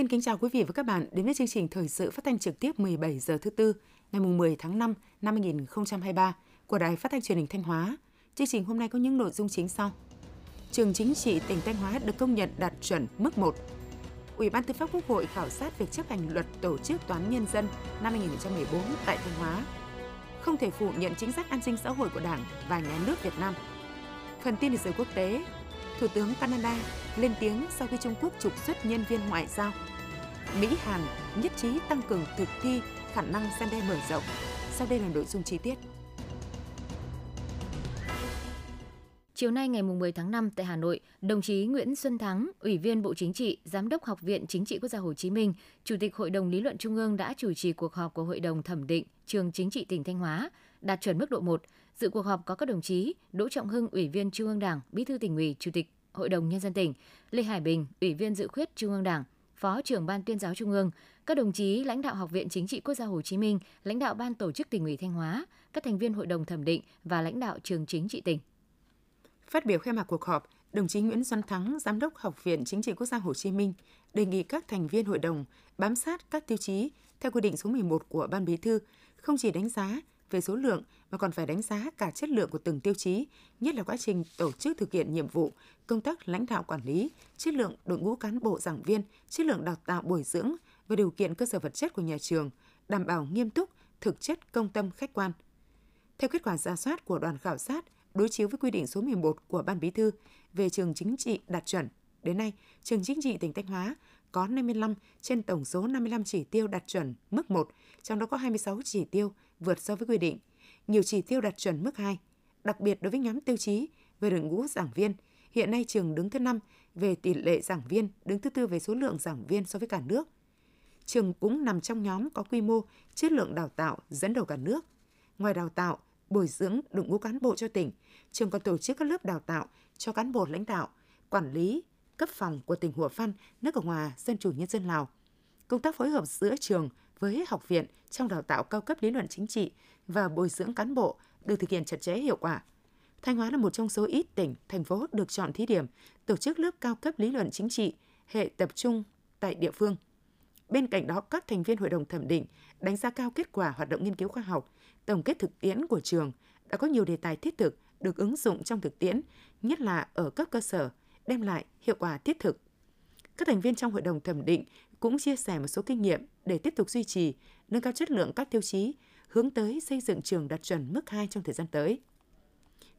Xin kính chào quý vị và các bạn đến với chương trình thời sự phát thanh trực tiếp 17 giờ thứ tư ngày 10 tháng 5 năm 2023 của Đài Phát thanh Truyền hình Thanh Hóa. Chương trình hôm nay có những nội dung chính sau. Trường chính trị tỉnh Thanh Hóa được công nhận đạt chuẩn mức 1. Ủy ban Tư pháp Quốc hội khảo sát việc chấp hành luật tổ chức toán nhân dân năm 2014 tại Thanh Hóa. Không thể phủ nhận chính sách an sinh xã hội của Đảng và Nhà nước Việt Nam. Phần tin lịch sử quốc tế, Thủ tướng Canada lên tiếng sau khi Trung Quốc trục xuất nhân viên ngoại giao. Mỹ Hàn nhất trí tăng cường thực thi khả năng gian đe mở rộng. Sau đây là nội dung chi tiết. Chiều nay ngày 10 tháng 5 tại Hà Nội, đồng chí Nguyễn Xuân Thắng, Ủy viên Bộ Chính trị, Giám đốc Học viện Chính trị Quốc gia Hồ Chí Minh, Chủ tịch Hội đồng Lý luận Trung ương đã chủ trì cuộc họp của Hội đồng thẩm định trường chính trị tỉnh Thanh Hóa, đạt chuẩn mức độ 1. Dự cuộc họp có các đồng chí Đỗ Trọng Hưng, Ủy viên Trung ương Đảng, Bí thư tỉnh ủy, Chủ tịch Hội đồng Nhân dân tỉnh, Lê Hải Bình, Ủy viên Dự khuyết Trung ương Đảng, Phó trưởng Ban tuyên giáo Trung ương, các đồng chí lãnh đạo Học viện Chính trị Quốc gia Hồ Chí Minh, lãnh đạo Ban tổ chức tỉnh ủy Thanh Hóa, các thành viên Hội đồng thẩm định và lãnh đạo trường chính trị tỉnh. Phát biểu khai mạc cuộc họp, đồng chí Nguyễn Xuân Thắng, Giám đốc Học viện Chính trị Quốc gia Hồ Chí Minh, đề nghị các thành viên hội đồng bám sát các tiêu chí theo quy định số 11 của Ban Bí thư, không chỉ đánh giá về số lượng mà còn phải đánh giá cả chất lượng của từng tiêu chí, nhất là quá trình tổ chức thực hiện nhiệm vụ, công tác lãnh đạo quản lý, chất lượng đội ngũ cán bộ giảng viên, chất lượng đào tạo bồi dưỡng và điều kiện cơ sở vật chất của nhà trường, đảm bảo nghiêm túc, thực chất công tâm khách quan. Theo kết quả ra soát của đoàn khảo sát, đối chiếu với quy định số 11 của Ban Bí thư về trường chính trị đạt chuẩn, đến nay, trường chính trị tỉnh Thanh Hóa có 55 trên tổng số 55 chỉ tiêu đạt chuẩn mức 1, trong đó có 26 chỉ tiêu vượt so với quy định, nhiều chỉ tiêu đạt chuẩn mức 2. Đặc biệt đối với nhóm tiêu chí về đội ngũ giảng viên, hiện nay trường đứng thứ 5 về tỷ lệ giảng viên, đứng thứ tư về số lượng giảng viên so với cả nước. Trường cũng nằm trong nhóm có quy mô, chất lượng đào tạo dẫn đầu cả nước. Ngoài đào tạo, bồi dưỡng đội ngũ cán bộ cho tỉnh, trường còn tổ chức các lớp đào tạo cho cán bộ lãnh đạo, quản lý, cấp phòng của tỉnh Hùa Phan, nước Cộng hòa Dân chủ Nhân dân Lào. Công tác phối hợp giữa trường với học viện trong đào tạo cao cấp lý luận chính trị và bồi dưỡng cán bộ được thực hiện chặt chẽ hiệu quả. Thanh Hóa là một trong số ít tỉnh, thành phố được chọn thí điểm tổ chức lớp cao cấp lý luận chính trị hệ tập trung tại địa phương. Bên cạnh đó, các thành viên hội đồng thẩm định đánh giá cao kết quả hoạt động nghiên cứu khoa học, tổng kết thực tiễn của trường đã có nhiều đề tài thiết thực được ứng dụng trong thực tiễn, nhất là ở cấp cơ sở, đem lại hiệu quả thiết thực. Các thành viên trong hội đồng thẩm định cũng chia sẻ một số kinh nghiệm để tiếp tục duy trì, nâng cao chất lượng các tiêu chí, hướng tới xây dựng trường đạt chuẩn mức 2 trong thời gian tới.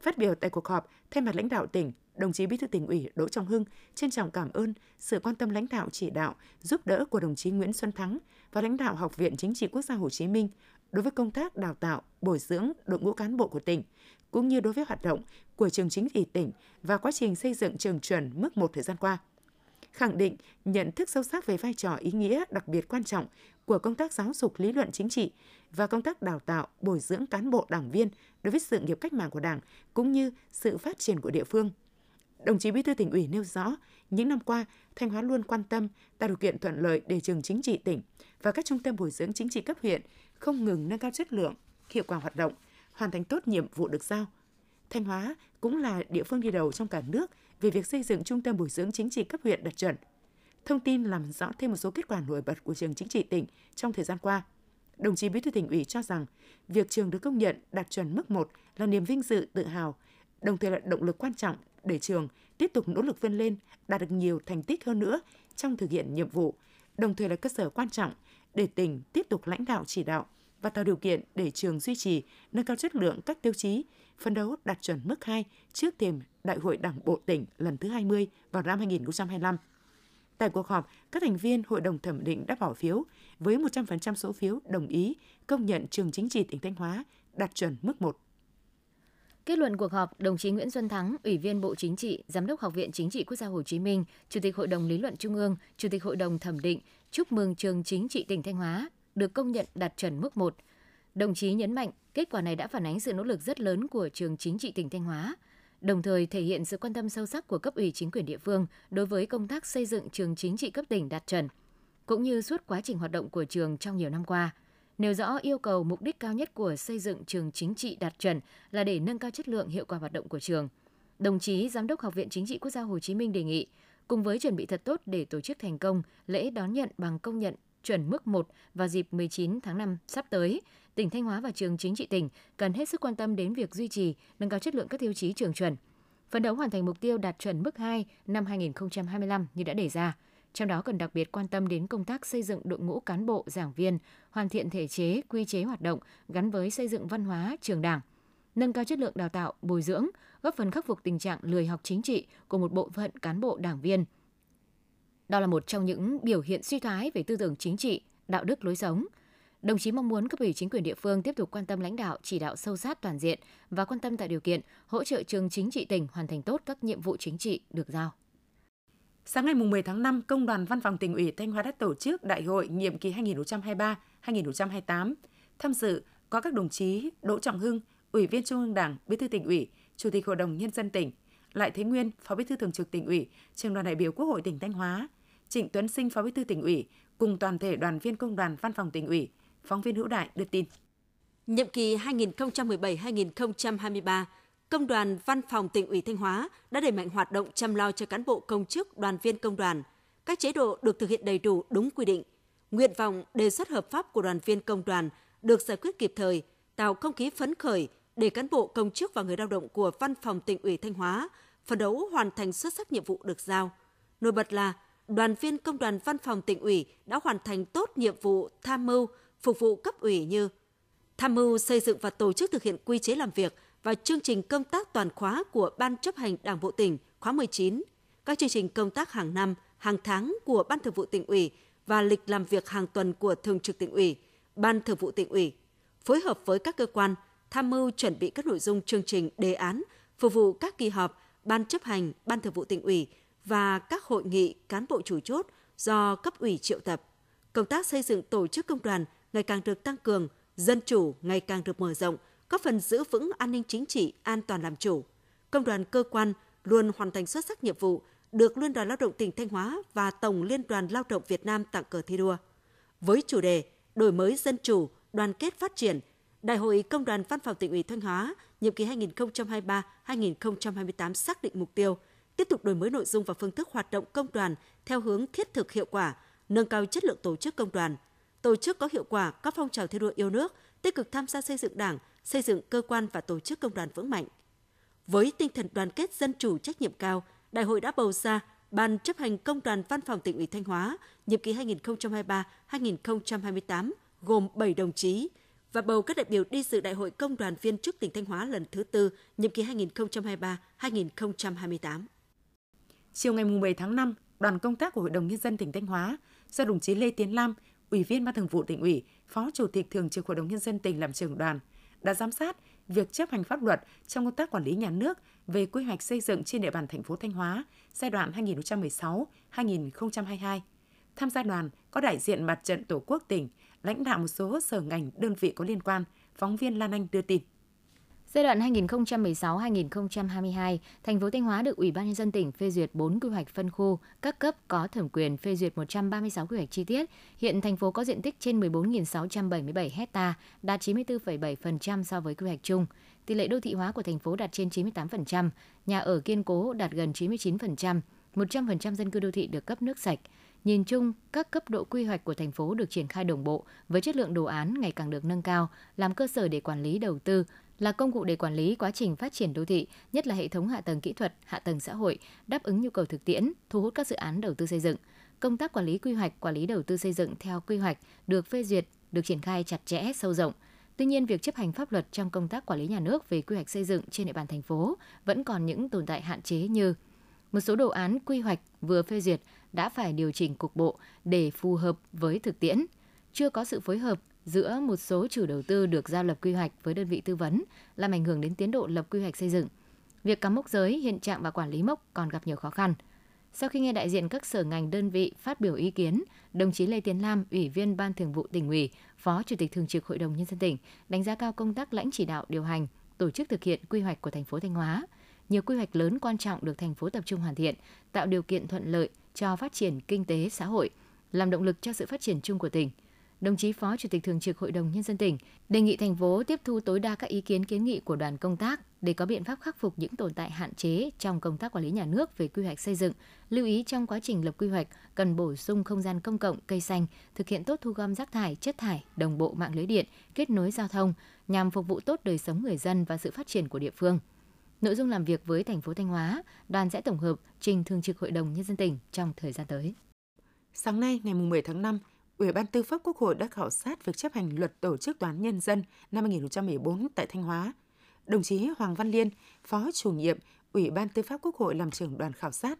Phát biểu tại cuộc họp, thay mặt lãnh đạo tỉnh, đồng chí Bí thư tỉnh ủy Đỗ Trọng Hưng trân trọng cảm ơn sự quan tâm lãnh đạo chỉ đạo, giúp đỡ của đồng chí Nguyễn Xuân Thắng và lãnh đạo Học viện Chính trị Quốc gia Hồ Chí Minh đối với công tác đào tạo, bồi dưỡng đội ngũ cán bộ của tỉnh, cũng như đối với hoạt động của trường chính trị tỉnh và quá trình xây dựng trường chuẩn mức một thời gian qua – khẳng định nhận thức sâu sắc về vai trò ý nghĩa đặc biệt quan trọng của công tác giáo dục lý luận chính trị và công tác đào tạo, bồi dưỡng cán bộ đảng viên đối với sự nghiệp cách mạng của Đảng cũng như sự phát triển của địa phương. Đồng chí Bí thư tỉnh ủy nêu rõ, những năm qua, Thanh Hóa luôn quan tâm tạo điều kiện thuận lợi để trường chính trị tỉnh và các trung tâm bồi dưỡng chính trị cấp huyện không ngừng nâng cao chất lượng, hiệu quả hoạt động, hoàn thành tốt nhiệm vụ được giao. Thanh Hóa cũng là địa phương đi đầu trong cả nước về việc xây dựng trung tâm bồi dưỡng chính trị cấp huyện đạt chuẩn. Thông tin làm rõ thêm một số kết quả nổi bật của trường chính trị tỉnh trong thời gian qua. Đồng chí Bí thư tỉnh ủy cho rằng, việc trường được công nhận đạt chuẩn mức 1 là niềm vinh dự tự hào, đồng thời là động lực quan trọng để trường tiếp tục nỗ lực vươn lên, đạt được nhiều thành tích hơn nữa trong thực hiện nhiệm vụ, đồng thời là cơ sở quan trọng để tỉnh tiếp tục lãnh đạo chỉ đạo và tạo điều kiện để trường duy trì, nâng cao chất lượng các tiêu chí, phân đấu đạt chuẩn mức 2 trước thềm Đại hội Đảng bộ tỉnh lần thứ 20 vào năm 2025. Tại cuộc họp, các thành viên Hội đồng thẩm định đã bỏ phiếu với 100% số phiếu đồng ý công nhận trường chính trị tỉnh Thanh Hóa đạt chuẩn mức 1. Kết luận cuộc họp, đồng chí Nguyễn Xuân Thắng, Ủy viên Bộ Chính trị, Giám đốc Học viện Chính trị Quốc gia Hồ Chí Minh, Chủ tịch Hội đồng Lý luận Trung ương, Chủ tịch Hội đồng thẩm định chúc mừng trường chính trị tỉnh Thanh Hóa được công nhận đạt chuẩn mức 1. Đồng chí nhấn mạnh, kết quả này đã phản ánh sự nỗ lực rất lớn của trường chính trị tỉnh Thanh Hóa, đồng thời thể hiện sự quan tâm sâu sắc của cấp ủy chính quyền địa phương đối với công tác xây dựng trường chính trị cấp tỉnh đạt chuẩn, cũng như suốt quá trình hoạt động của trường trong nhiều năm qua. Nêu rõ yêu cầu mục đích cao nhất của xây dựng trường chính trị đạt chuẩn là để nâng cao chất lượng hiệu quả hoạt động của trường. Đồng chí Giám đốc Học viện Chính trị Quốc gia Hồ Chí Minh đề nghị cùng với chuẩn bị thật tốt để tổ chức thành công lễ đón nhận bằng công nhận chuẩn mức 1 vào dịp 19 tháng 5 sắp tới, tỉnh Thanh Hóa và trường chính trị tỉnh cần hết sức quan tâm đến việc duy trì, nâng cao chất lượng các tiêu chí trường chuẩn. Phấn đấu hoàn thành mục tiêu đạt chuẩn mức 2 năm 2025 như đã đề ra. Trong đó cần đặc biệt quan tâm đến công tác xây dựng đội ngũ cán bộ, giảng viên, hoàn thiện thể chế, quy chế hoạt động gắn với xây dựng văn hóa trường đảng, nâng cao chất lượng đào tạo, bồi dưỡng, góp phần khắc phục tình trạng lười học chính trị của một bộ phận cán bộ đảng viên. Đó là một trong những biểu hiện suy thoái về tư tưởng chính trị, đạo đức lối sống. Đồng chí mong muốn cấp ủy chính quyền địa phương tiếp tục quan tâm lãnh đạo, chỉ đạo sâu sát toàn diện và quan tâm tạo điều kiện hỗ trợ trường chính trị tỉnh hoàn thành tốt các nhiệm vụ chính trị được giao. Sáng ngày 10 tháng 5, Công đoàn Văn phòng tỉnh ủy Thanh Hóa đã tổ chức đại hội nhiệm kỳ 2023-2028. Tham dự có các đồng chí Đỗ Trọng Hưng, Ủy viên Trung ương Đảng, Bí thư tỉnh ủy, Chủ tịch Hội đồng Nhân dân tỉnh, Lại Thế Nguyên, Phó Bí thư Thường trực tỉnh ủy, Trường đoàn đại biểu Quốc hội tỉnh Thanh Hóa, Trịnh Tuấn Sinh, Phó Bí thư tỉnh ủy, cùng toàn thể đoàn viên công đoàn Văn phòng tỉnh ủy. Phóng viên Hữu Đại đưa tin. Nhiệm kỳ 2017-2023, Công đoàn Văn phòng tỉnh ủy Thanh Hóa đã đẩy mạnh hoạt động chăm lo cho cán bộ công chức, đoàn viên công đoàn. Các chế độ được thực hiện đầy đủ đúng quy định. Nguyện vọng đề xuất hợp pháp của đoàn viên công đoàn được giải quyết kịp thời, tạo không khí phấn khởi để cán bộ công chức và người lao động của Văn phòng tỉnh ủy Thanh Hóa phấn đấu hoàn thành xuất sắc nhiệm vụ được giao. Nổi bật là đoàn viên công đoàn Văn phòng tỉnh ủy đã hoàn thành tốt nhiệm vụ tham mưu, phục vụ cấp ủy như tham mưu xây dựng và tổ chức thực hiện quy chế làm việc và chương trình công tác toàn khóa của Ban chấp hành Đảng bộ tỉnh khóa 19, các chương trình công tác hàng năm, hàng tháng của Ban Thường vụ tỉnh ủy và lịch làm việc hàng tuần của Thường trực tỉnh ủy, Ban Thường vụ tỉnh ủy, phối hợp với các cơ quan tham mưu chuẩn bị các nội dung chương trình đề án phục vụ các kỳ họp Ban chấp hành, Ban Thường vụ tỉnh ủy và các hội nghị cán bộ chủ chốt do cấp ủy triệu tập. Công tác xây dựng tổ chức công đoàn ngày càng được tăng cường, dân chủ ngày càng được mở rộng, góp phần giữ vững an ninh chính trị, an toàn làm chủ. Công đoàn cơ quan luôn hoàn thành xuất sắc nhiệm vụ, được Liên đoàn Lao động tỉnh Thanh Hóa và Tổng Liên đoàn Lao động Việt Nam tặng cờ thi đua. Với chủ đề Đổi mới dân chủ, đoàn kết phát triển, Đại hội Công đoàn Văn phòng tỉnh ủy Thanh Hóa nhiệm kỳ 2023-2028 xác định mục tiêu tiếp tục đổi mới nội dung và phương thức hoạt động công đoàn theo hướng thiết thực hiệu quả, nâng cao chất lượng tổ chức công đoàn, tổ chức có hiệu quả các phong trào thi đua yêu nước, tích cực tham gia xây dựng Đảng, xây dựng cơ quan và tổ chức công đoàn vững mạnh. Với tinh thần đoàn kết dân chủ trách nhiệm cao, Đại hội đã bầu ra Ban chấp hành Công đoàn Văn phòng tỉnh ủy Thanh Hóa nhiệm kỳ 2023-2028 gồm 7 đồng chí và bầu các đại biểu đi dự Đại hội Công đoàn viên chức tỉnh Thanh Hóa lần thứ tư nhiệm kỳ 2023-2028. Chiều ngày 7 tháng 5, đoàn công tác của Hội đồng Nhân dân tỉnh Thanh Hóa do đồng chí Lê Tiến Lam, Ủy viên Ban Thường vụ tỉnh ủy, Phó Chủ tịch Thường trực Hội đồng Nhân dân tỉnh làm trưởng đoàn, đã giám sát việc chấp hành pháp luật trong công tác quản lý nhà nước về quy hoạch xây dựng trên địa bàn thành phố Thanh Hóa giai đoạn 2016-2022. Tham gia đoàn có đại diện Mặt trận Tổ quốc tỉnh, lãnh đạo một số sở ngành đơn vị có liên quan, phóng viên Lan Anh đưa tin. Giai đoạn 2016-2022, thành phố Thanh Hóa được Ủy ban nhân dân tỉnh phê duyệt 4 quy hoạch phân khu, các cấp có thẩm quyền phê duyệt 136 quy hoạch chi tiết. Hiện thành phố có diện tích trên 14.677 hecta, đạt 94,7% so với quy hoạch chung. Tỷ lệ đô thị hóa của thành phố đạt trên 98%, nhà ở kiên cố đạt gần 99%, 100% dân cư đô thị được cấp nước sạch. Nhìn chung, các cấp độ quy hoạch của thành phố được triển khai đồng bộ với chất lượng đồ án ngày càng được nâng cao, làm cơ sở để quản lý đầu tư, là công cụ để quản lý quá trình phát triển đô thị, nhất là hệ thống hạ tầng kỹ thuật, hạ tầng xã hội, đáp ứng nhu cầu thực tiễn, thu hút các dự án đầu tư xây dựng. Công tác quản lý quy hoạch, quản lý đầu tư xây dựng theo quy hoạch được phê duyệt, được triển khai chặt chẽ, sâu rộng. Tuy nhiên, việc chấp hành pháp luật trong công tác quản lý nhà nước về quy hoạch xây dựng trên địa bàn thành phố vẫn còn những tồn tại hạn chế như một số đồ án quy hoạch vừa phê duyệt đã phải điều chỉnh cục bộ để phù hợp với thực tiễn, chưa có sự phối hợp giữa một số chủ đầu tư được giao lập quy hoạch với đơn vị tư vấn làm ảnh hưởng đến tiến độ lập quy hoạch xây dựng. Việc cắm mốc giới, hiện trạng và quản lý mốc còn gặp nhiều khó khăn. Sau khi nghe đại diện các sở ngành đơn vị phát biểu ý kiến, đồng chí Lê Tiến Lam, Ủy viên Ban Thường vụ tỉnh ủy, Phó Chủ tịch Thường trực Hội đồng Nhân dân tỉnh, đánh giá cao công tác lãnh chỉ đạo điều hành, tổ chức thực hiện quy hoạch của thành phố Thanh Hóa. Nhiều quy hoạch lớn quan trọng được thành phố tập trung hoàn thiện, tạo điều kiện thuận lợi cho phát triển kinh tế xã hội, làm động lực cho sự phát triển chung của tỉnh – đồng chí Phó Chủ tịch Thường trực Hội đồng Nhân dân tỉnh đề nghị thành phố tiếp thu tối đa các ý kiến kiến nghị của đoàn công tác để có biện pháp khắc phục những tồn tại hạn chế trong công tác quản lý nhà nước về quy hoạch xây dựng. Lưu ý trong quá trình lập quy hoạch cần bổ sung không gian công cộng, cây xanh, thực hiện tốt thu gom rác thải, chất thải, đồng bộ mạng lưới điện, kết nối giao thông nhằm phục vụ tốt đời sống người dân và sự phát triển của địa phương. Nội dung làm việc với thành phố Thanh Hóa, đoàn sẽ tổng hợp trình Thường trực Hội đồng Nhân dân tỉnh trong thời gian tới. Sáng nay, ngày 10 tháng 5, Ủy ban Tư pháp Quốc hội đã khảo sát việc chấp hành luật tổ chức toán nhân dân năm 2014 tại Thanh Hóa. Đồng chí Hoàng Văn Liên, Phó chủ nhiệm Ủy ban Tư pháp Quốc hội làm trưởng đoàn khảo sát.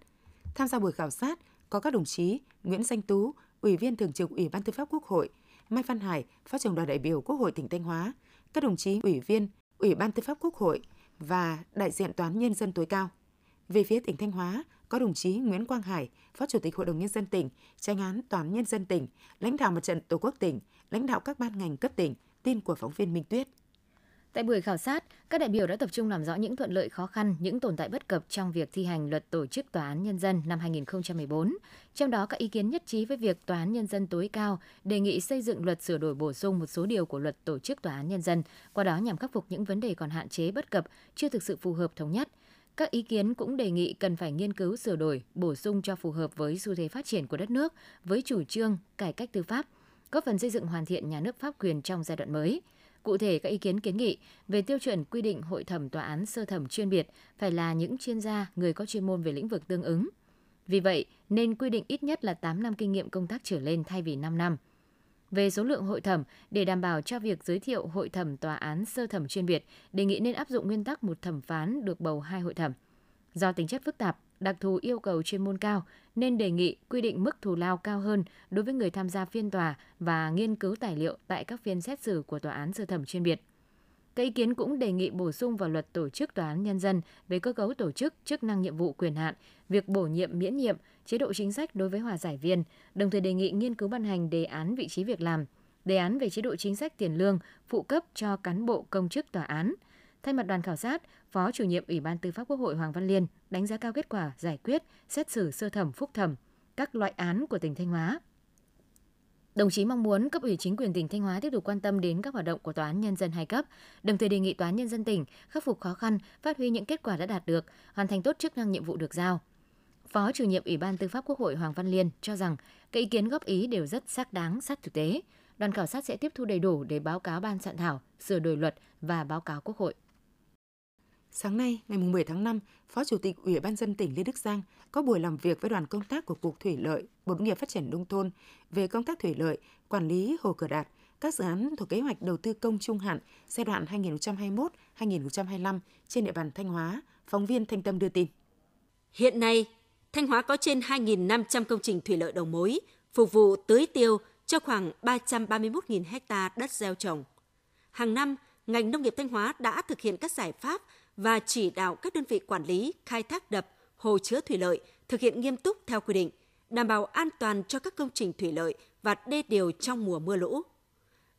Tham gia buổi khảo sát có các đồng chí Nguyễn Danh Tú, Ủy viên Thường trực Ủy ban Tư pháp Quốc hội, Mai Văn Hải, Phó trưởng đoàn đại biểu Quốc hội tỉnh Thanh Hóa, các đồng chí Ủy viên Ủy ban Tư pháp Quốc hội và đại diện Toán Nhân dân tối cao. Về phía tỉnh Thanh Hóa, có đồng chí Nguyễn Quang Hải, Phó Chủ tịch Hội đồng Nhân dân tỉnh, tranh án Toán Nhân dân tỉnh, lãnh đạo mặt trận Tổ quốc tỉnh, lãnh đạo các ban ngành cấp tỉnh, tin của phóng viên Minh Tuyết. Tại buổi khảo sát, các đại biểu đã tập trung làm rõ những thuận lợi khó khăn, những tồn tại bất cập trong việc thi hành luật tổ chức tòa án nhân dân năm 2014. Trong đó các ý kiến nhất trí với việc tòa án nhân dân tối cao đề nghị xây dựng luật sửa đổi bổ sung một số điều của luật tổ chức tòa án nhân dân, qua đó nhằm khắc phục những vấn đề còn hạn chế bất cập, chưa thực sự phù hợp thống nhất. Các ý kiến cũng đề nghị cần phải nghiên cứu sửa đổi, bổ sung cho phù hợp với xu thế phát triển của đất nước, với chủ trương cải cách tư pháp, góp phần xây dựng hoàn thiện nhà nước pháp quyền trong giai đoạn mới. Cụ thể, các ý kiến kiến nghị về tiêu chuẩn quy định hội thẩm tòa án sơ thẩm chuyên biệt phải là những chuyên gia, người có chuyên môn về lĩnh vực tương ứng. Vì vậy, nên quy định ít nhất là 8 năm kinh nghiệm công tác trở lên thay vì 5 năm. Về số lượng hội thẩm, để đảm bảo cho việc giới thiệu hội thẩm tòa án sơ thẩm chuyên biệt, đề nghị nên áp dụng nguyên tắc một thẩm phán được bầu hai hội thẩm. Do tính chất phức tạp, đặc thù yêu cầu chuyên môn cao, nên đề nghị quy định mức thù lao cao hơn đối với người tham gia phiên tòa và nghiên cứu tài liệu tại các phiên xét xử của tòa án sơ thẩm chuyên biệt. Các ý kiến cũng đề nghị bổ sung vào luật tổ chức tòa án nhân dân về cơ cấu tổ chức, chức năng nhiệm vụ quyền hạn, việc bổ nhiệm miễn nhiệm, chế độ chính sách đối với hòa giải viên, đồng thời đề nghị nghiên cứu ban hành đề án vị trí việc làm, đề án về chế độ chính sách tiền lương, phụ cấp cho cán bộ công chức tòa án. Thay mặt đoàn khảo sát, Phó chủ nhiệm Ủy ban Tư pháp Quốc hội Hoàng Văn Liên đánh giá cao kết quả giải quyết, xét xử sơ thẩm phúc thẩm các loại án của tỉnh Thanh Hóa. Đồng chí mong muốn cấp ủy chính quyền tỉnh Thanh Hóa tiếp tục quan tâm đến các hoạt động của tòa án nhân dân hai cấp, đồng thời đề nghị tòa án nhân dân tỉnh khắc phục khó khăn, phát huy những kết quả đã đạt được, hoàn thành tốt chức năng nhiệm vụ được giao. Phó chủ nhiệm Ủy ban Tư pháp Quốc hội Hoàng Văn Liên cho rằng các ý kiến góp ý đều rất xác đáng, sát thực tế. Đoàn khảo sát sẽ tiếp thu đầy đủ để báo cáo ban soạn thảo, sửa đổi luật và báo cáo Quốc hội. Sáng nay, ngày 10 tháng 5, Phó Chủ tịch Ủy ban dân tỉnh Lê Đức Giang có buổi làm việc với đoàn công tác của Cục Thủy lợi, Bộ Nông nghiệp Phát triển Nông thôn về công tác thủy lợi, quản lý hồ cửa đạt, các dự án thuộc kế hoạch đầu tư công trung hạn giai đoạn 2021-2025 trên địa bàn Thanh Hóa, phóng viên Thanh Tâm đưa tin. Hiện nay, Thanh Hóa có trên 2.500 công trình thủy lợi đầu mối, phục vụ tưới tiêu cho khoảng 331.000 ha đất gieo trồng. Hàng năm, ngành nông nghiệp Thanh Hóa đã thực hiện các giải pháp và chỉ đạo các đơn vị quản lý, khai thác đập, hồ chứa thủy lợi thực hiện nghiêm túc theo quy định, đảm bảo an toàn cho các công trình thủy lợi và đê điều trong mùa mưa lũ.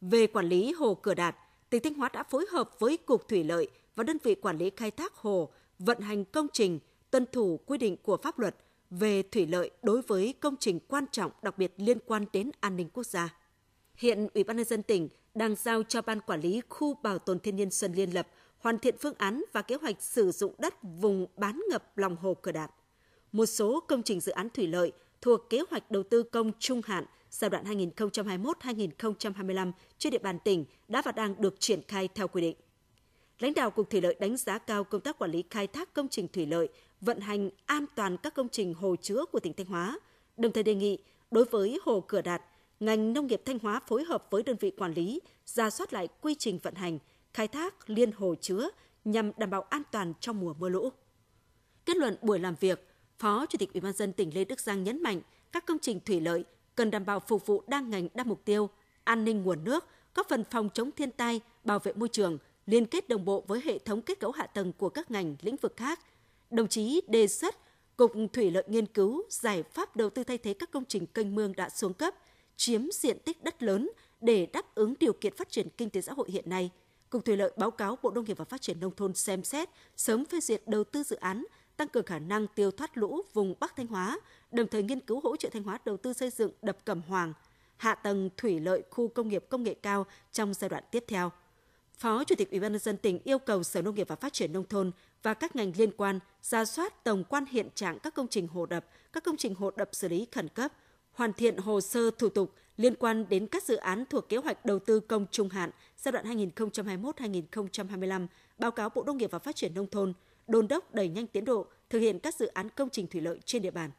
Về quản lý hồ Cửa Đạt, tỉnh Thanh Hóa đã phối hợp với Cục Thủy lợi và đơn vị quản lý khai thác hồ vận hành công trình tuân thủ quy định của pháp luật về thủy lợi đối với công trình quan trọng đặc biệt liên quan đến an ninh quốc gia. Hiện Ủy ban nhân dân tỉnh đang giao cho ban quản lý khu bảo tồn thiên nhiên Xuân Liên Lập hoàn thiện phương án và kế hoạch sử dụng đất vùng bán ngập lòng hồ Cửa Đạt. Một số công trình dự án thủy lợi thuộc kế hoạch đầu tư công trung hạn giai đoạn 2021-2025 trên địa bàn tỉnh đã và đang được triển khai theo quy định. Lãnh đạo Cục Thủy lợi đánh giá cao công tác quản lý khai thác công trình thủy lợi, vận hành an toàn các công trình hồ chứa của tỉnh Thanh Hóa, đồng thời đề nghị đối với hồ Cửa Đạt, ngành nông nghiệp Thanh Hóa phối hợp với đơn vị quản lý ra soát lại quy trình vận hành, khai thác liên hồ chứa nhằm đảm bảo an toàn trong mùa mưa lũ. Kết luận buổi làm việc, Phó Chủ tịch Ủy ban dân tỉnh Lê Đức Giang nhấn mạnh các công trình thủy lợi cần đảm bảo phục vụ đa ngành đa mục tiêu, an ninh nguồn nước, góp phần phòng chống thiên tai, bảo vệ môi trường, liên kết đồng bộ với hệ thống kết cấu hạ tầng của các ngành lĩnh vực khác. Đồng chí đề xuất Cục Thủy lợi nghiên cứu giải pháp đầu tư thay thế các công trình kênh mương đã xuống cấp, chiếm diện tích đất lớn để đáp ứng điều kiện phát triển kinh tế xã hội hiện nay – Cục Thủy lợi báo cáo Bộ Nông nghiệp và Phát triển Nông thôn xem xét sớm phê duyệt đầu tư dự án tăng cường khả năng tiêu thoát lũ vùng Bắc Thanh Hóa, đồng thời nghiên cứu hỗ trợ Thanh Hóa đầu tư xây dựng đập Cẩm Hoàng, hạ tầng thủy lợi khu công nghiệp công nghệ cao trong giai đoạn tiếp theo. Phó Chủ tịch Ủy ban nhân dân tỉnh yêu cầu Sở Nông nghiệp và Phát triển nông thôn và các ngành liên quan ra soát tổng quan hiện trạng các công trình hồ đập, các công trình hồ đập xử lý khẩn cấp, hoàn thiện hồ sơ thủ tục liên quan đến các dự án thuộc kế hoạch đầu tư công trung hạn giai đoạn 2021-2025, báo cáo Bộ Nông nghiệp và Phát triển nông thôn, đôn đốc đẩy nhanh tiến độ thực hiện các dự án công trình thủy lợi trên địa bàn.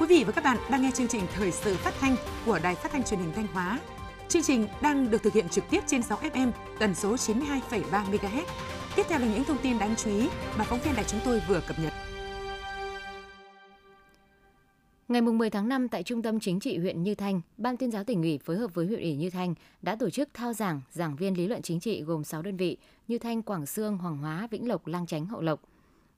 Quý vị và các bạn đang nghe chương trình thời sự phát thanh của Đài Phát thanh Truyền hình Thanh Hóa. Chương trình đang được thực hiện trực tiếp trên 6 FM tần số 92,3 MHz. Tiếp theo là những thông tin đáng chú ý mà phóng viên đài chúng tôi vừa cập nhật. Ngày 10 tháng 5 tại Trung tâm Chính trị huyện Như Thanh, Ban tuyên giáo tỉnh ủy phối hợp với huyện ủy Như Thanh đã tổ chức thao giảng giảng viên lý luận chính trị gồm 6 đơn vị Như Thanh, Quảng Sương, Hoàng Hóa, Vĩnh Lộc, Lang Chánh, Hậu Lộc.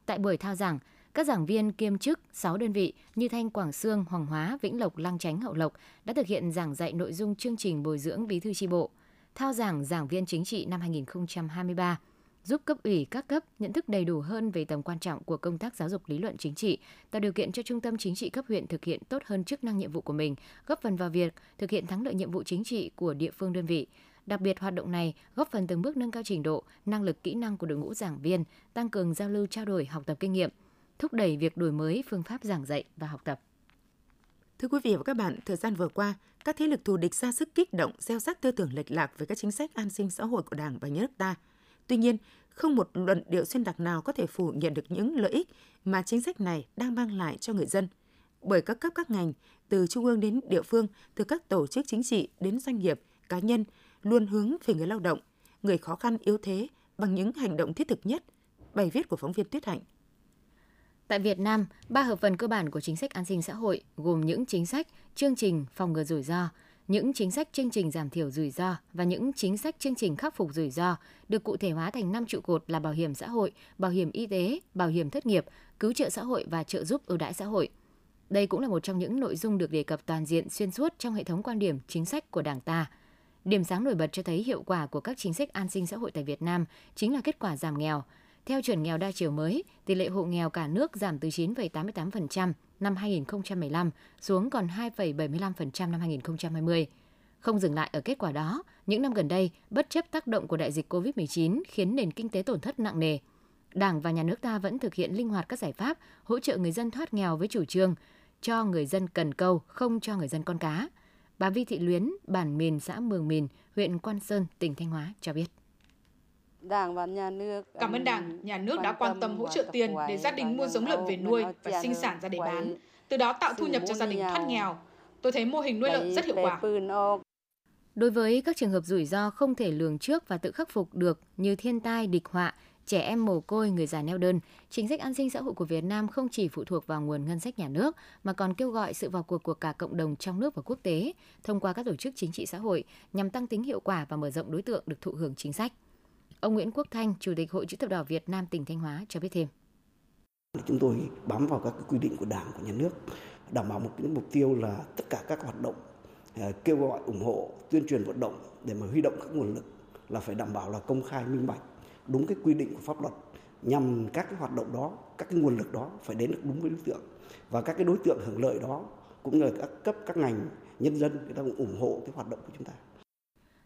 Tại buổi thao giảng, các giảng viên kiêm chức 6 đơn vị như Thanh, Quảng Sương, Hoàng Hóa, Vĩnh Lộc, Lang Chánh, Hậu Lộc đã thực hiện giảng dạy nội dung chương trình bồi dưỡng bí thư tri bộ, thao giảng giảng viên chính trị năm 2023, giúp cấp ủy các cấp nhận thức đầy đủ hơn về tầm quan trọng của công tác giáo dục lý luận chính trị, tạo điều kiện cho trung tâm chính trị cấp huyện thực hiện tốt hơn chức năng nhiệm vụ của mình, góp phần vào việc thực hiện thắng lợi nhiệm vụ chính trị của địa phương đơn vị. Đặc biệt, hoạt động này góp phần từng bước nâng cao trình độ, năng lực kỹ năng của đội ngũ giảng viên, tăng cường giao lưu trao đổi, học tập kinh nghiệm, thúc đẩy việc đổi mới phương pháp giảng dạy và học tập. Thưa quý vị và các bạn, thời gian vừa qua, các thế lực thù địch ra sức kích động, gieo rắc tư tưởng lệch lạc về các chính sách an sinh xã hội của Đảng và nhà nước ta. Tuy nhiên, không một luận điệu xuyên tạc nào có thể phủ nhận được những lợi ích mà chính sách này đang mang lại cho người dân. Bởi các cấp các ngành, từ trung ương đến địa phương, từ các tổ chức chính trị đến doanh nghiệp, cá nhân, luôn hướng về người lao động, người khó khăn yếu thế bằng những hành động thiết thực nhất. Bài viết của phóng viên Tuyết Hạnh Tại Việt Nam, ba hợp phần cơ bản của chính sách an sinh xã hội gồm những chính sách, chương trình phòng ngừa rủi ro, những chính sách chương trình giảm thiểu rủi ro và những chính sách chương trình khắc phục rủi ro được cụ thể hóa thành năm trụ cột là bảo hiểm xã hội, bảo hiểm y tế, bảo hiểm thất nghiệp, cứu trợ xã hội và trợ giúp ưu đãi xã hội. Đây cũng là một trong những nội dung được đề cập toàn diện xuyên suốt trong hệ thống quan điểm chính sách của Đảng ta. Điểm sáng nổi bật cho thấy hiệu quả của các chính sách an sinh xã hội tại Việt Nam chính là kết quả giảm nghèo, theo chuẩn nghèo đa chiều mới, tỷ lệ hộ nghèo cả nước giảm từ 9,88% năm 2015 xuống còn 2,75% năm 2020. Không dừng lại ở kết quả đó, những năm gần đây, bất chấp tác động của đại dịch COVID-19 khiến nền kinh tế tổn thất nặng nề, Đảng và nhà nước ta vẫn thực hiện linh hoạt các giải pháp hỗ trợ người dân thoát nghèo với chủ trương cho người dân cần câu, không cho người dân con cá. Bà Vi Thị Luyến, bản Mìn, xã Mường Mìn, huyện Quan Sơn, tỉnh Thanh Hóa cho biết. Đảng và nhà nước Cảm ơn Đảng, nhà nước đã quan tâm hỗ trợ tiền để gia đình mua giống lợn về nuôi và sinh sản ra để bán, từ đó tạo thu nhập cho gia đình thoát nghèo. Tôi thấy mô hình nuôi lợn rất hiệu quả. Đối với các trường hợp rủi ro không thể lường trước và tự khắc phục được như thiên tai, địch họa, trẻ em mồ côi, người già neo đơn, chính sách an sinh xã hội của Việt Nam không chỉ phụ thuộc vào nguồn ngân sách nhà nước mà còn kêu gọi sự vào cuộc của cả cộng đồng trong nước và quốc tế thông qua các tổ chức chính trị xã hội nhằm tăng tính hiệu quả và mở rộng đối tượng được thụ hưởng chính sách. Ông Nguyễn Quốc Thanh, Chủ tịch Hội chữ thập đỏ Việt Nam tỉnh Thanh Hóa cho biết thêm. Chúng tôi bám vào các quy định của Đảng của nhà nước, đảm bảo một cái mục tiêu là tất cả các hoạt động à, kêu gọi ủng hộ, tuyên truyền vận động để mà huy động các nguồn lực là phải đảm bảo là công khai minh bạch, đúng cái quy định của pháp luật nhằm các cái hoạt động đó, các cái nguồn lực đó phải đến được đúng với đối tượng và các cái đối tượng hưởng lợi đó cũng như là các cấp các ngành nhân dân người ta cũng ủng hộ cái hoạt động của chúng ta.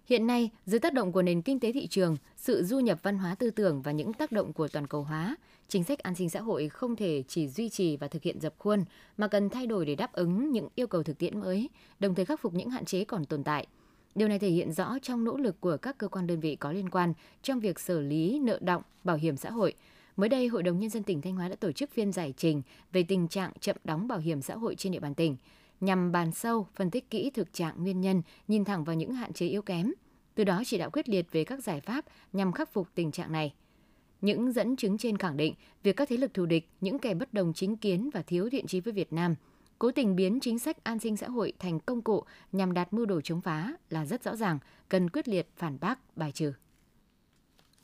Hiện nay, dưới tác động của nền kinh tế thị trường, sự du nhập văn hóa tư tưởng và những tác động của toàn cầu hóa, chính sách an sinh xã hội không thể chỉ duy trì và thực hiện dập khuôn mà cần thay đổi để đáp ứng những yêu cầu thực tiễn mới, đồng thời khắc phục những hạn chế còn tồn tại. Điều này thể hiện rõ trong nỗ lực của các cơ quan đơn vị có liên quan trong việc xử lý nợ động, bảo hiểm xã hội. Mới đây, Hội đồng Nhân dân tỉnh Thanh Hóa đã tổ chức phiên giải trình về tình trạng chậm đóng bảo hiểm xã hội trên địa bàn tỉnh nhằm bàn sâu, phân tích kỹ thực trạng nguyên nhân, nhìn thẳng vào những hạn chế yếu kém, từ đó chỉ đạo quyết liệt về các giải pháp nhằm khắc phục tình trạng này. Những dẫn chứng trên khẳng định việc các thế lực thù địch, những kẻ bất đồng chính kiến và thiếu thiện trí với Việt Nam cố tình biến chính sách an sinh xã hội thành công cụ nhằm đạt mưu đồ chống phá là rất rõ ràng, cần quyết liệt phản bác, bài trừ.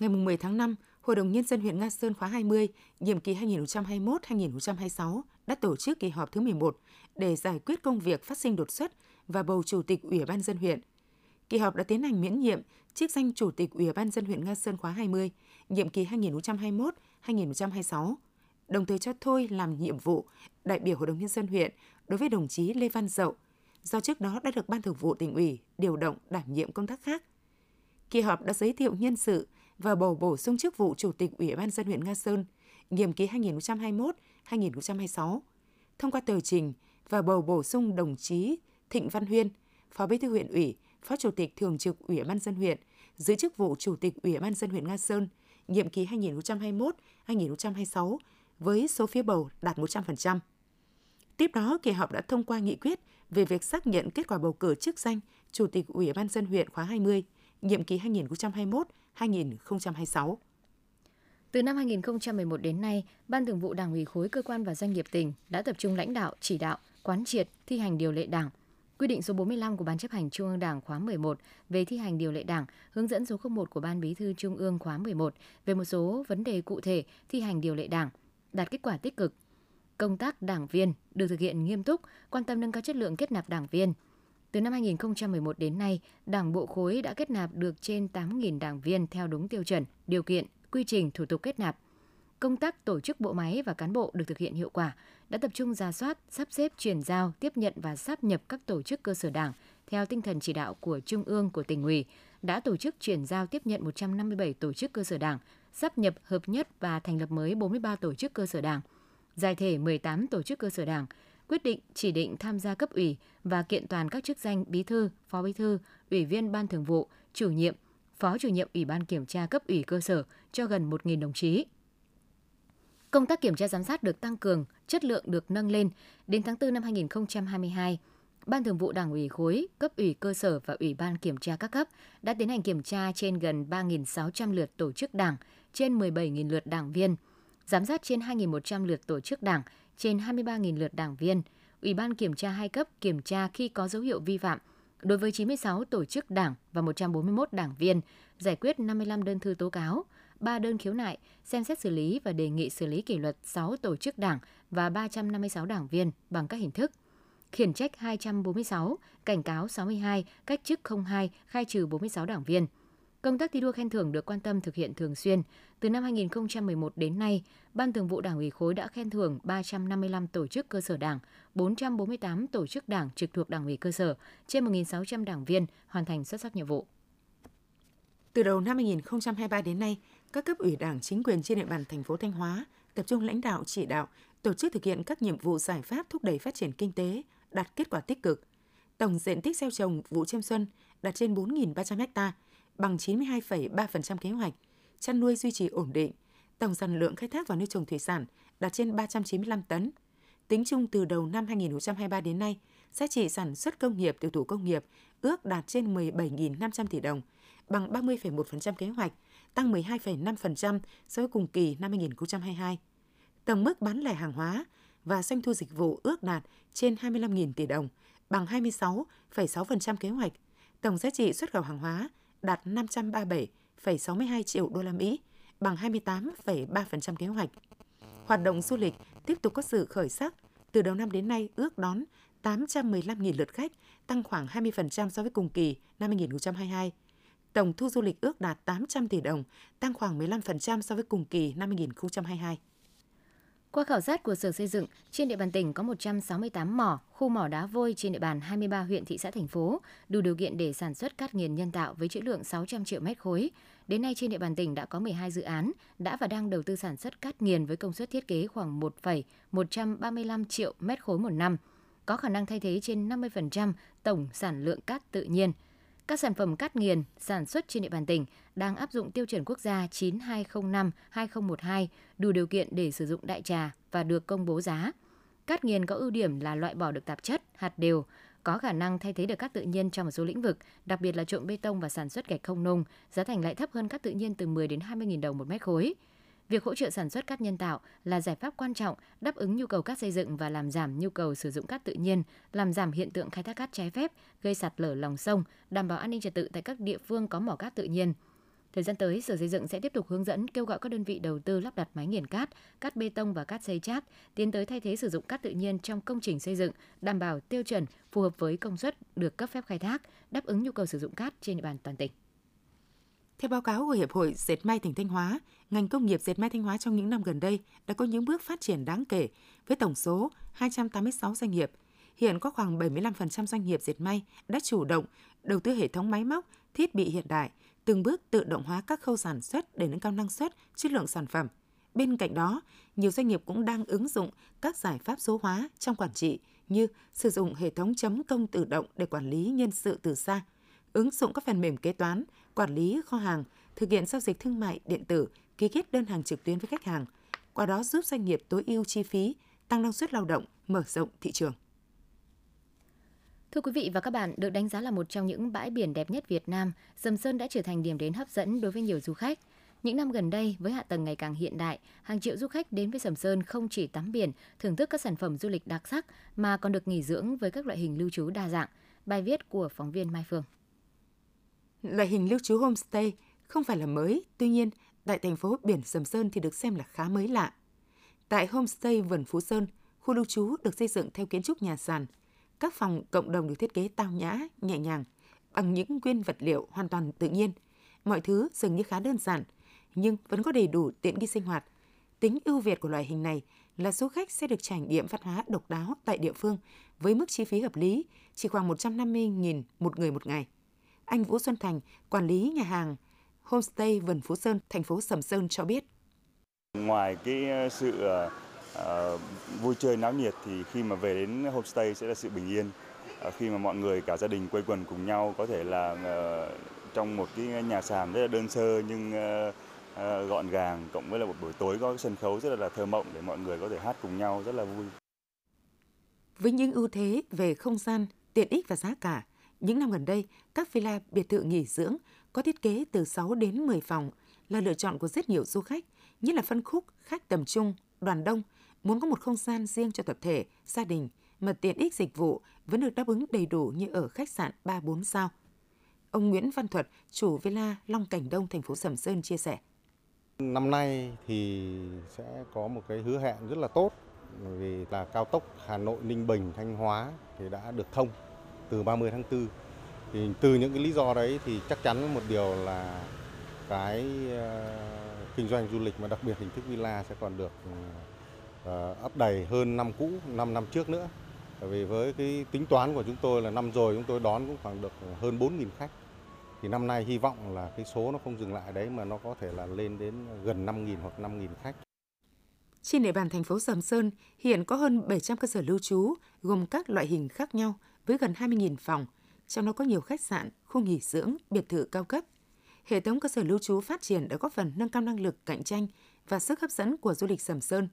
Ngày 10 tháng 5, Hội đồng Nhân dân huyện Nga Sơn khóa 20, nhiệm kỳ 2021-2026 đã tổ chức kỳ họp thứ 11 để giải quyết công việc phát sinh đột xuất và bầu Chủ tịch Ủy ban dân huyện. Kỳ họp đã tiến hành miễn nhiệm chức danh Chủ tịch Ủy ban dân huyện Nga Sơn khóa 20, nhiệm kỳ 2021-2026. đồng thời cho thôi làm nhiệm vụ đại biểu Hội đồng Nhân dân huyện đối với đồng chí Lê Văn Dậu, do trước đó đã được Ban Thường vụ tỉnh ủy điều động đảm nhiệm công tác khác. Kỳ họp đã giới thiệu nhân sự và bầu bổ sung chức vụ Chủ tịch Ủy ban dân huyện Nga Sơn, nhiệm kỳ 2026 thông qua tờ trình và bầu bổ sung đồng chí Thịnh Văn Huyên, Phó Bí thư huyện ủy, Phó Chủ tịch Thường trực Ủy ban dân huyện, giữ chức vụ Chủ tịch Ủy ban dân huyện Nga Sơn, nhiệm kỳ 2021-2026 với số phiếu bầu đạt 100%. Tiếp đó, kỳ họp đã thông qua nghị quyết về việc xác nhận kết quả bầu cử chức danh Chủ tịch Ủy ban dân huyện khóa 20, nhiệm kỳ 2021-2026. Từ năm 2011 đến nay, Ban Thường vụ Đảng ủy khối cơ quan và doanh nghiệp tỉnh đã tập trung lãnh đạo, chỉ đạo, quán triệt, thi hành điều lệ Đảng, quy định số 45 của Ban chấp hành Trung ương Đảng khóa 11 về thi hành điều lệ Đảng, hướng dẫn số 01 của Ban Bí thư Trung ương khóa 11 về một số vấn đề cụ thể thi hành điều lệ Đảng, đạt kết quả tích cực. Công tác đảng viên được thực hiện nghiêm túc, quan tâm nâng cao chất lượng kết nạp đảng viên. Từ năm 2011 đến nay, Đảng bộ khối đã kết nạp được trên 8.000 đảng viên theo đúng tiêu chuẩn, điều kiện, quy trình thủ tục kết nạp. Công tác tổ chức bộ máy và cán bộ được thực hiện hiệu quả, đã tập trung ra soát, sắp xếp chuyển giao, tiếp nhận và sáp nhập các tổ chức cơ sở đảng theo tinh thần chỉ đạo của Trung ương của tỉnh ủy, đã tổ chức chuyển giao tiếp nhận 157 tổ chức cơ sở đảng, sắp nhập hợp nhất và thành lập mới 43 tổ chức cơ sở đảng, giải thể 18 tổ chức cơ sở đảng, quyết định chỉ định tham gia cấp ủy và kiện toàn các chức danh bí thư, phó bí thư, ủy viên ban thường vụ, chủ nhiệm, phó chủ nhiệm ủy ban kiểm tra cấp ủy cơ sở cho gần 1.000 đồng chí. Công tác kiểm tra giám sát được tăng cường, chất lượng được nâng lên. Đến tháng 4 năm 2022, Ban Thường vụ Đảng ủy khối, cấp ủy cơ sở và Ủy ban kiểm tra các cấp đã tiến hành kiểm tra trên gần 3.600 lượt tổ chức đảng, trên 17.000 lượt đảng viên, giám sát trên 2.100 lượt tổ chức đảng, trên 23.000 lượt đảng viên. Ủy ban kiểm tra hai cấp kiểm tra khi có dấu hiệu vi phạm đối với 96 tổ chức đảng và 141 đảng viên, giải quyết 55 đơn thư tố cáo, 3 đơn khiếu nại, xem xét xử lý và đề nghị xử lý kỷ luật 6 tổ chức đảng và 356 đảng viên bằng các hình thức. Khiển trách 246, cảnh cáo 62, cách chức 02, khai trừ 46 đảng viên. Công tác thi đua khen thưởng được quan tâm thực hiện thường xuyên. Từ năm 2011 đến nay, Ban Thường vụ Đảng ủy khối đã khen thưởng 355 tổ chức cơ sở đảng, 448 tổ chức đảng trực thuộc Đảng ủy cơ sở, trên 1.600 đảng viên hoàn thành xuất sắc nhiệm vụ. Từ đầu năm 2023 đến nay, các cấp ủy Đảng chính quyền trên địa bàn thành phố Thanh Hóa tập trung lãnh đạo chỉ đạo tổ chức thực hiện các nhiệm vụ giải pháp thúc đẩy phát triển kinh tế, đạt kết quả tích cực. Tổng diện tích gieo trồng vụ chiêm xuân đạt trên 4.300 ha, bằng 92,3% kế hoạch. Chăn nuôi duy trì ổn định. Tổng sản lượng khai thác và nuôi trồng thủy sản đạt trên 395 tấn. Tính chung từ đầu năm 2023 đến nay, giá trị sản xuất công nghiệp tiểu thủ công nghiệp ước đạt trên 17.500 tỷ đồng, bằng 30,1% kế hoạch, tăng 12,5% so với cùng kỳ năm 2022. Tổng mức bán lẻ hàng hóa và doanh thu dịch vụ ước đạt trên 25.000 tỷ đồng, bằng 26,6% kế hoạch. Tổng giá trị xuất khẩu hàng hóa đạt 537,62 triệu đô la Mỹ, bằng 28,3% kế hoạch. Hoạt động du lịch tiếp tục có sự khởi sắc. Từ đầu năm đến nay ước đón 815.000 lượt khách, tăng khoảng 20% so với cùng kỳ năm 2022. Tổng thu du lịch ước đạt 800 tỷ đồng, tăng khoảng 15% so với cùng kỳ năm 2022. Qua khảo sát của Sở Xây dựng, trên địa bàn tỉnh có 168 mỏ, khu mỏ đá vôi trên địa bàn 23 huyện thị xã thành phố, đủ điều kiện để sản xuất cát nghiền nhân tạo với trữ lượng 600 triệu mét khối. Đến nay trên địa bàn tỉnh đã có 12 dự án đã và đang đầu tư sản xuất cát nghiền với công suất thiết kế khoảng 1,135 triệu mét khối một năm, có khả năng thay thế trên 50% tổng sản lượng cát tự nhiên – các sản phẩm cát nghiền sản xuất trên địa bàn tỉnh đang áp dụng tiêu chuẩn quốc gia 9205-2012 đủ điều kiện để sử dụng đại trà và được công bố giá. Cát nghiền có ưu điểm là loại bỏ được tạp chất, hạt đều, có khả năng thay thế được cát tự nhiên trong một số lĩnh vực, đặc biệt là trộn bê tông và sản xuất gạch không nung, giá thành lại thấp hơn cát tự nhiên từ 10 đến 20 000 đồng một mét khối. Việc hỗ trợ sản xuất cát nhân tạo là giải pháp quan trọng đáp ứng nhu cầu cát xây dựng và làm giảm nhu cầu sử dụng cát tự nhiên, làm giảm hiện tượng khai thác cát trái phép, gây sạt lở lòng sông, đảm bảo an ninh trật tự tại các địa phương có mỏ cát tự nhiên. Thời gian tới, Sở Xây dựng sẽ tiếp tục hướng dẫn kêu gọi các đơn vị đầu tư lắp đặt máy nghiền cát, cát bê tông và cát xây chát, tiến tới thay thế sử dụng cát tự nhiên trong công trình xây dựng, đảm bảo tiêu chuẩn phù hợp với công suất được cấp phép khai thác, đáp ứng nhu cầu sử dụng cát trên địa bàn toàn tỉnh. Theo báo cáo của Hiệp hội Dệt may tỉnh Thanh Hóa, ngành công nghiệp dệt may Thanh Hóa trong những năm gần đây đã có những bước phát triển đáng kể với tổng số 286 doanh nghiệp. Hiện có khoảng 75% doanh nghiệp dệt may đã chủ động đầu tư hệ thống máy móc, thiết bị hiện đại, từng bước tự động hóa các khâu sản xuất để nâng cao năng suất, chất lượng sản phẩm. Bên cạnh đó, nhiều doanh nghiệp cũng đang ứng dụng các giải pháp số hóa trong quản trị như sử dụng hệ thống chấm công tự động để quản lý nhân sự từ xa, ứng dụng các phần mềm kế toán, quản lý kho hàng, thực hiện giao dịch thương mại điện tử, ký kết đơn hàng trực tuyến với khách hàng, qua đó giúp doanh nghiệp tối ưu chi phí, tăng năng suất lao động, mở rộng thị trường. Thưa quý vị và các bạn, được đánh giá là một trong những bãi biển đẹp nhất Việt Nam, Sầm Sơn đã trở thành điểm đến hấp dẫn đối với nhiều du khách. Những năm gần đây, với hạ tầng ngày càng hiện đại, hàng triệu du khách đến với Sầm Sơn không chỉ tắm biển, thưởng thức các sản phẩm du lịch đặc sắc mà còn được nghỉ dưỡng với các loại hình lưu trú đa dạng. Bài viết của phóng viên Mai Phương. Loại hình lưu trú homestay không phải là mới, tuy nhiên tại thành phố biển Sầm Sơn thì được xem là khá mới lạ. Tại homestay Vườn Phú Sơn, khu lưu trú được xây dựng theo kiến trúc nhà sàn. Các phòng cộng đồng được thiết kế tao nhã, nhẹ nhàng, bằng những nguyên vật liệu hoàn toàn tự nhiên. Mọi thứ dường như khá đơn giản, nhưng vẫn có đầy đủ tiện nghi sinh hoạt. Tính ưu việt của loại hình này là du khách sẽ được trải nghiệm văn hóa độc đáo tại địa phương với mức chi phí hợp lý, chỉ khoảng 150.000 một người một ngày. Anh Vũ Xuân Thành, quản lý nhà hàng Homestay Vườn Phú Sơn, thành phố Sầm Sơn cho biết. Ngoài cái ờ, sự uh, vui chơi náo nhiệt thì khi mà về đến homestay sẽ là sự bình yên. Uh, khi mà mọi người cả gia đình quây quần cùng nhau có thể là uh, trong một cái nhà sàn rất là đơn sơ nhưng uh, uh, gọn gàng cộng với là một buổi tối có sân khấu rất là thơ mộng để mọi người có thể hát cùng nhau rất là vui. Với những ưu thế về không gian, tiện ích và giá cả, những năm gần đây, các villa biệt thự nghỉ dưỡng có thiết kế từ 6 đến 10 phòng là lựa chọn của rất nhiều du khách, nhất là phân khúc khách tầm trung, đoàn đông, muốn có một không gian riêng cho tập thể, gia đình mà tiện ích dịch vụ vẫn được đáp ứng đầy đủ như ở khách sạn 3-4 sao. Ông Nguyễn Văn Thuật, chủ villa Long Cảnh Đông, thành phố Sầm Sơn chia sẻ. Năm nay thì sẽ có một cái hứa hẹn rất là tốt vì là cao tốc Hà Nội Ninh Bình Thanh Hóa thì đã được thông từ 30 tháng 4. Thì từ những cái lý do đấy thì chắc chắn một điều là cái uh, kinh doanh du lịch mà đặc biệt hình thức villa sẽ còn được ờ, ờ, uh, ấp đầy hơn năm cũ, 5 năm trước nữa. Bởi vì với cái tính toán của chúng tôi là năm rồi chúng tôi đón cũng khoảng được hơn 4.000 khách. Thì năm nay hy vọng là cái số nó không dừng lại đấy mà nó có thể là lên đến gần 5.000 hoặc 5.000 khách. Trên địa bàn thành phố Sầm Sơn hiện có hơn 700 cơ sở lưu trú gồm các loại hình khác nhau với gần 20.000 phòng, trong đó có nhiều khách sạn, khu nghỉ dưỡng, biệt thự cao cấp. Hệ thống cơ sở lưu trú phát triển đã góp phần nâng cao năng lực cạnh tranh và sức hấp dẫn của du lịch Sầm Sơn.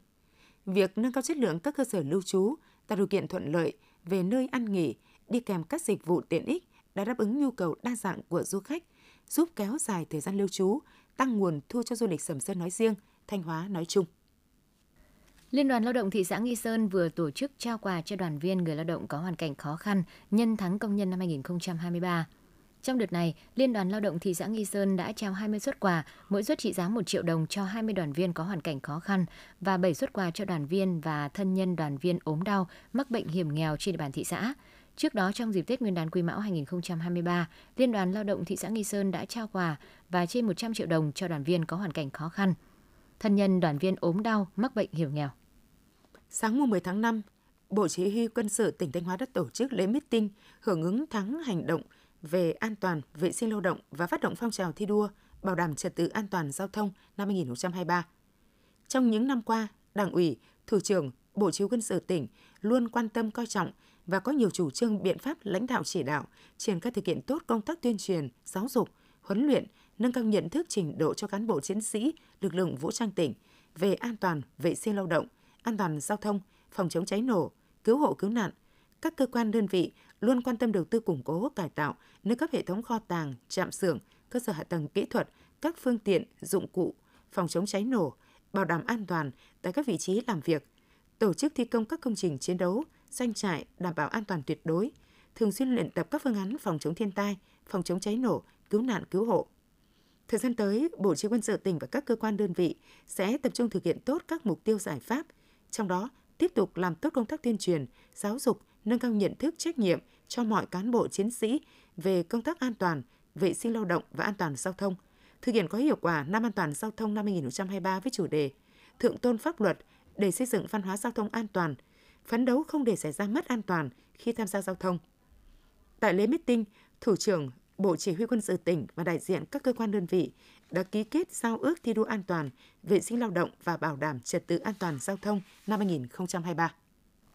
Việc nâng cao chất lượng các cơ sở lưu trú tạo điều kiện thuận lợi về nơi ăn nghỉ đi kèm các dịch vụ tiện ích đã đáp ứng nhu cầu đa dạng của du khách, giúp kéo dài thời gian lưu trú, tăng nguồn thu cho du lịch Sầm Sơn nói riêng, Thanh Hóa nói chung. Liên đoàn Lao động thị xã Nghi Sơn vừa tổ chức trao quà cho đoàn viên người lao động có hoàn cảnh khó khăn nhân tháng công nhân năm 2023. Trong đợt này, Liên đoàn Lao động thị xã Nghi Sơn đã trao 20 suất quà, mỗi suất trị giá 1 triệu đồng cho 20 đoàn viên có hoàn cảnh khó khăn và 7 suất quà cho đoàn viên và thân nhân đoàn viên ốm đau, mắc bệnh hiểm nghèo trên địa bàn thị xã. Trước đó, trong dịp Tết Nguyên đán Quý Mão 2023, Liên đoàn Lao động thị xã Nghi Sơn đã trao quà và trên 100 triệu đồng cho đoàn viên có hoàn cảnh khó khăn thân nhân đoàn viên ốm đau, mắc bệnh hiểm nghèo. Sáng mùng 10 tháng 5, Bộ Chỉ huy Quân sự tỉnh Thanh Hóa đã tổ chức lễ meeting hưởng ứng tháng hành động về an toàn, vệ sinh lao động và phát động phong trào thi đua bảo đảm trật tự an toàn giao thông năm 2023. Trong những năm qua, Đảng ủy, Thủ trưởng, Bộ Chỉ huy Quân sự tỉnh luôn quan tâm coi trọng và có nhiều chủ trương biện pháp lãnh đạo chỉ đạo triển khai thực hiện tốt công tác tuyên truyền, giáo dục, huấn luyện, nâng cao nhận thức trình độ cho cán bộ chiến sĩ, lực lượng vũ trang tỉnh về an toàn, vệ sinh lao động, an toàn giao thông, phòng chống cháy nổ, cứu hộ cứu nạn. Các cơ quan đơn vị luôn quan tâm đầu tư củng cố, cải tạo, nâng cấp hệ thống kho tàng, trạm xưởng, cơ sở hạ tầng kỹ thuật, các phương tiện, dụng cụ, phòng chống cháy nổ, bảo đảm an toàn tại các vị trí làm việc, tổ chức thi công các công trình chiến đấu, doanh trại đảm bảo an toàn tuyệt đối, thường xuyên luyện tập các phương án phòng chống thiên tai, phòng chống cháy nổ, cứu nạn cứu hộ. Thời gian tới, Bộ Chỉ huy quân sự tỉnh và các cơ quan đơn vị sẽ tập trung thực hiện tốt các mục tiêu giải pháp, trong đó tiếp tục làm tốt công tác tuyên truyền, giáo dục, nâng cao nhận thức trách nhiệm cho mọi cán bộ chiến sĩ về công tác an toàn, vệ sinh lao động và an toàn giao thông, thực hiện có hiệu quả năm an toàn giao thông năm 2023 với chủ đề Thượng tôn pháp luật để xây dựng văn hóa giao thông an toàn, phấn đấu không để xảy ra mất an toàn khi tham gia giao thông. Tại lễ meeting, Thủ trưởng Bộ Chỉ huy quân sự tỉnh và đại diện các cơ quan đơn vị đã ký kết giao ước thi đua an toàn, vệ sinh lao động và bảo đảm trật tự an toàn giao thông năm 2023.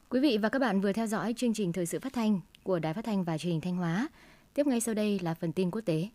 Quý vị và các bạn vừa theo dõi chương trình thời sự phát thanh của Đài Phát thanh và Truyền hình Thanh Hóa. Tiếp ngay sau đây là phần tin quốc tế.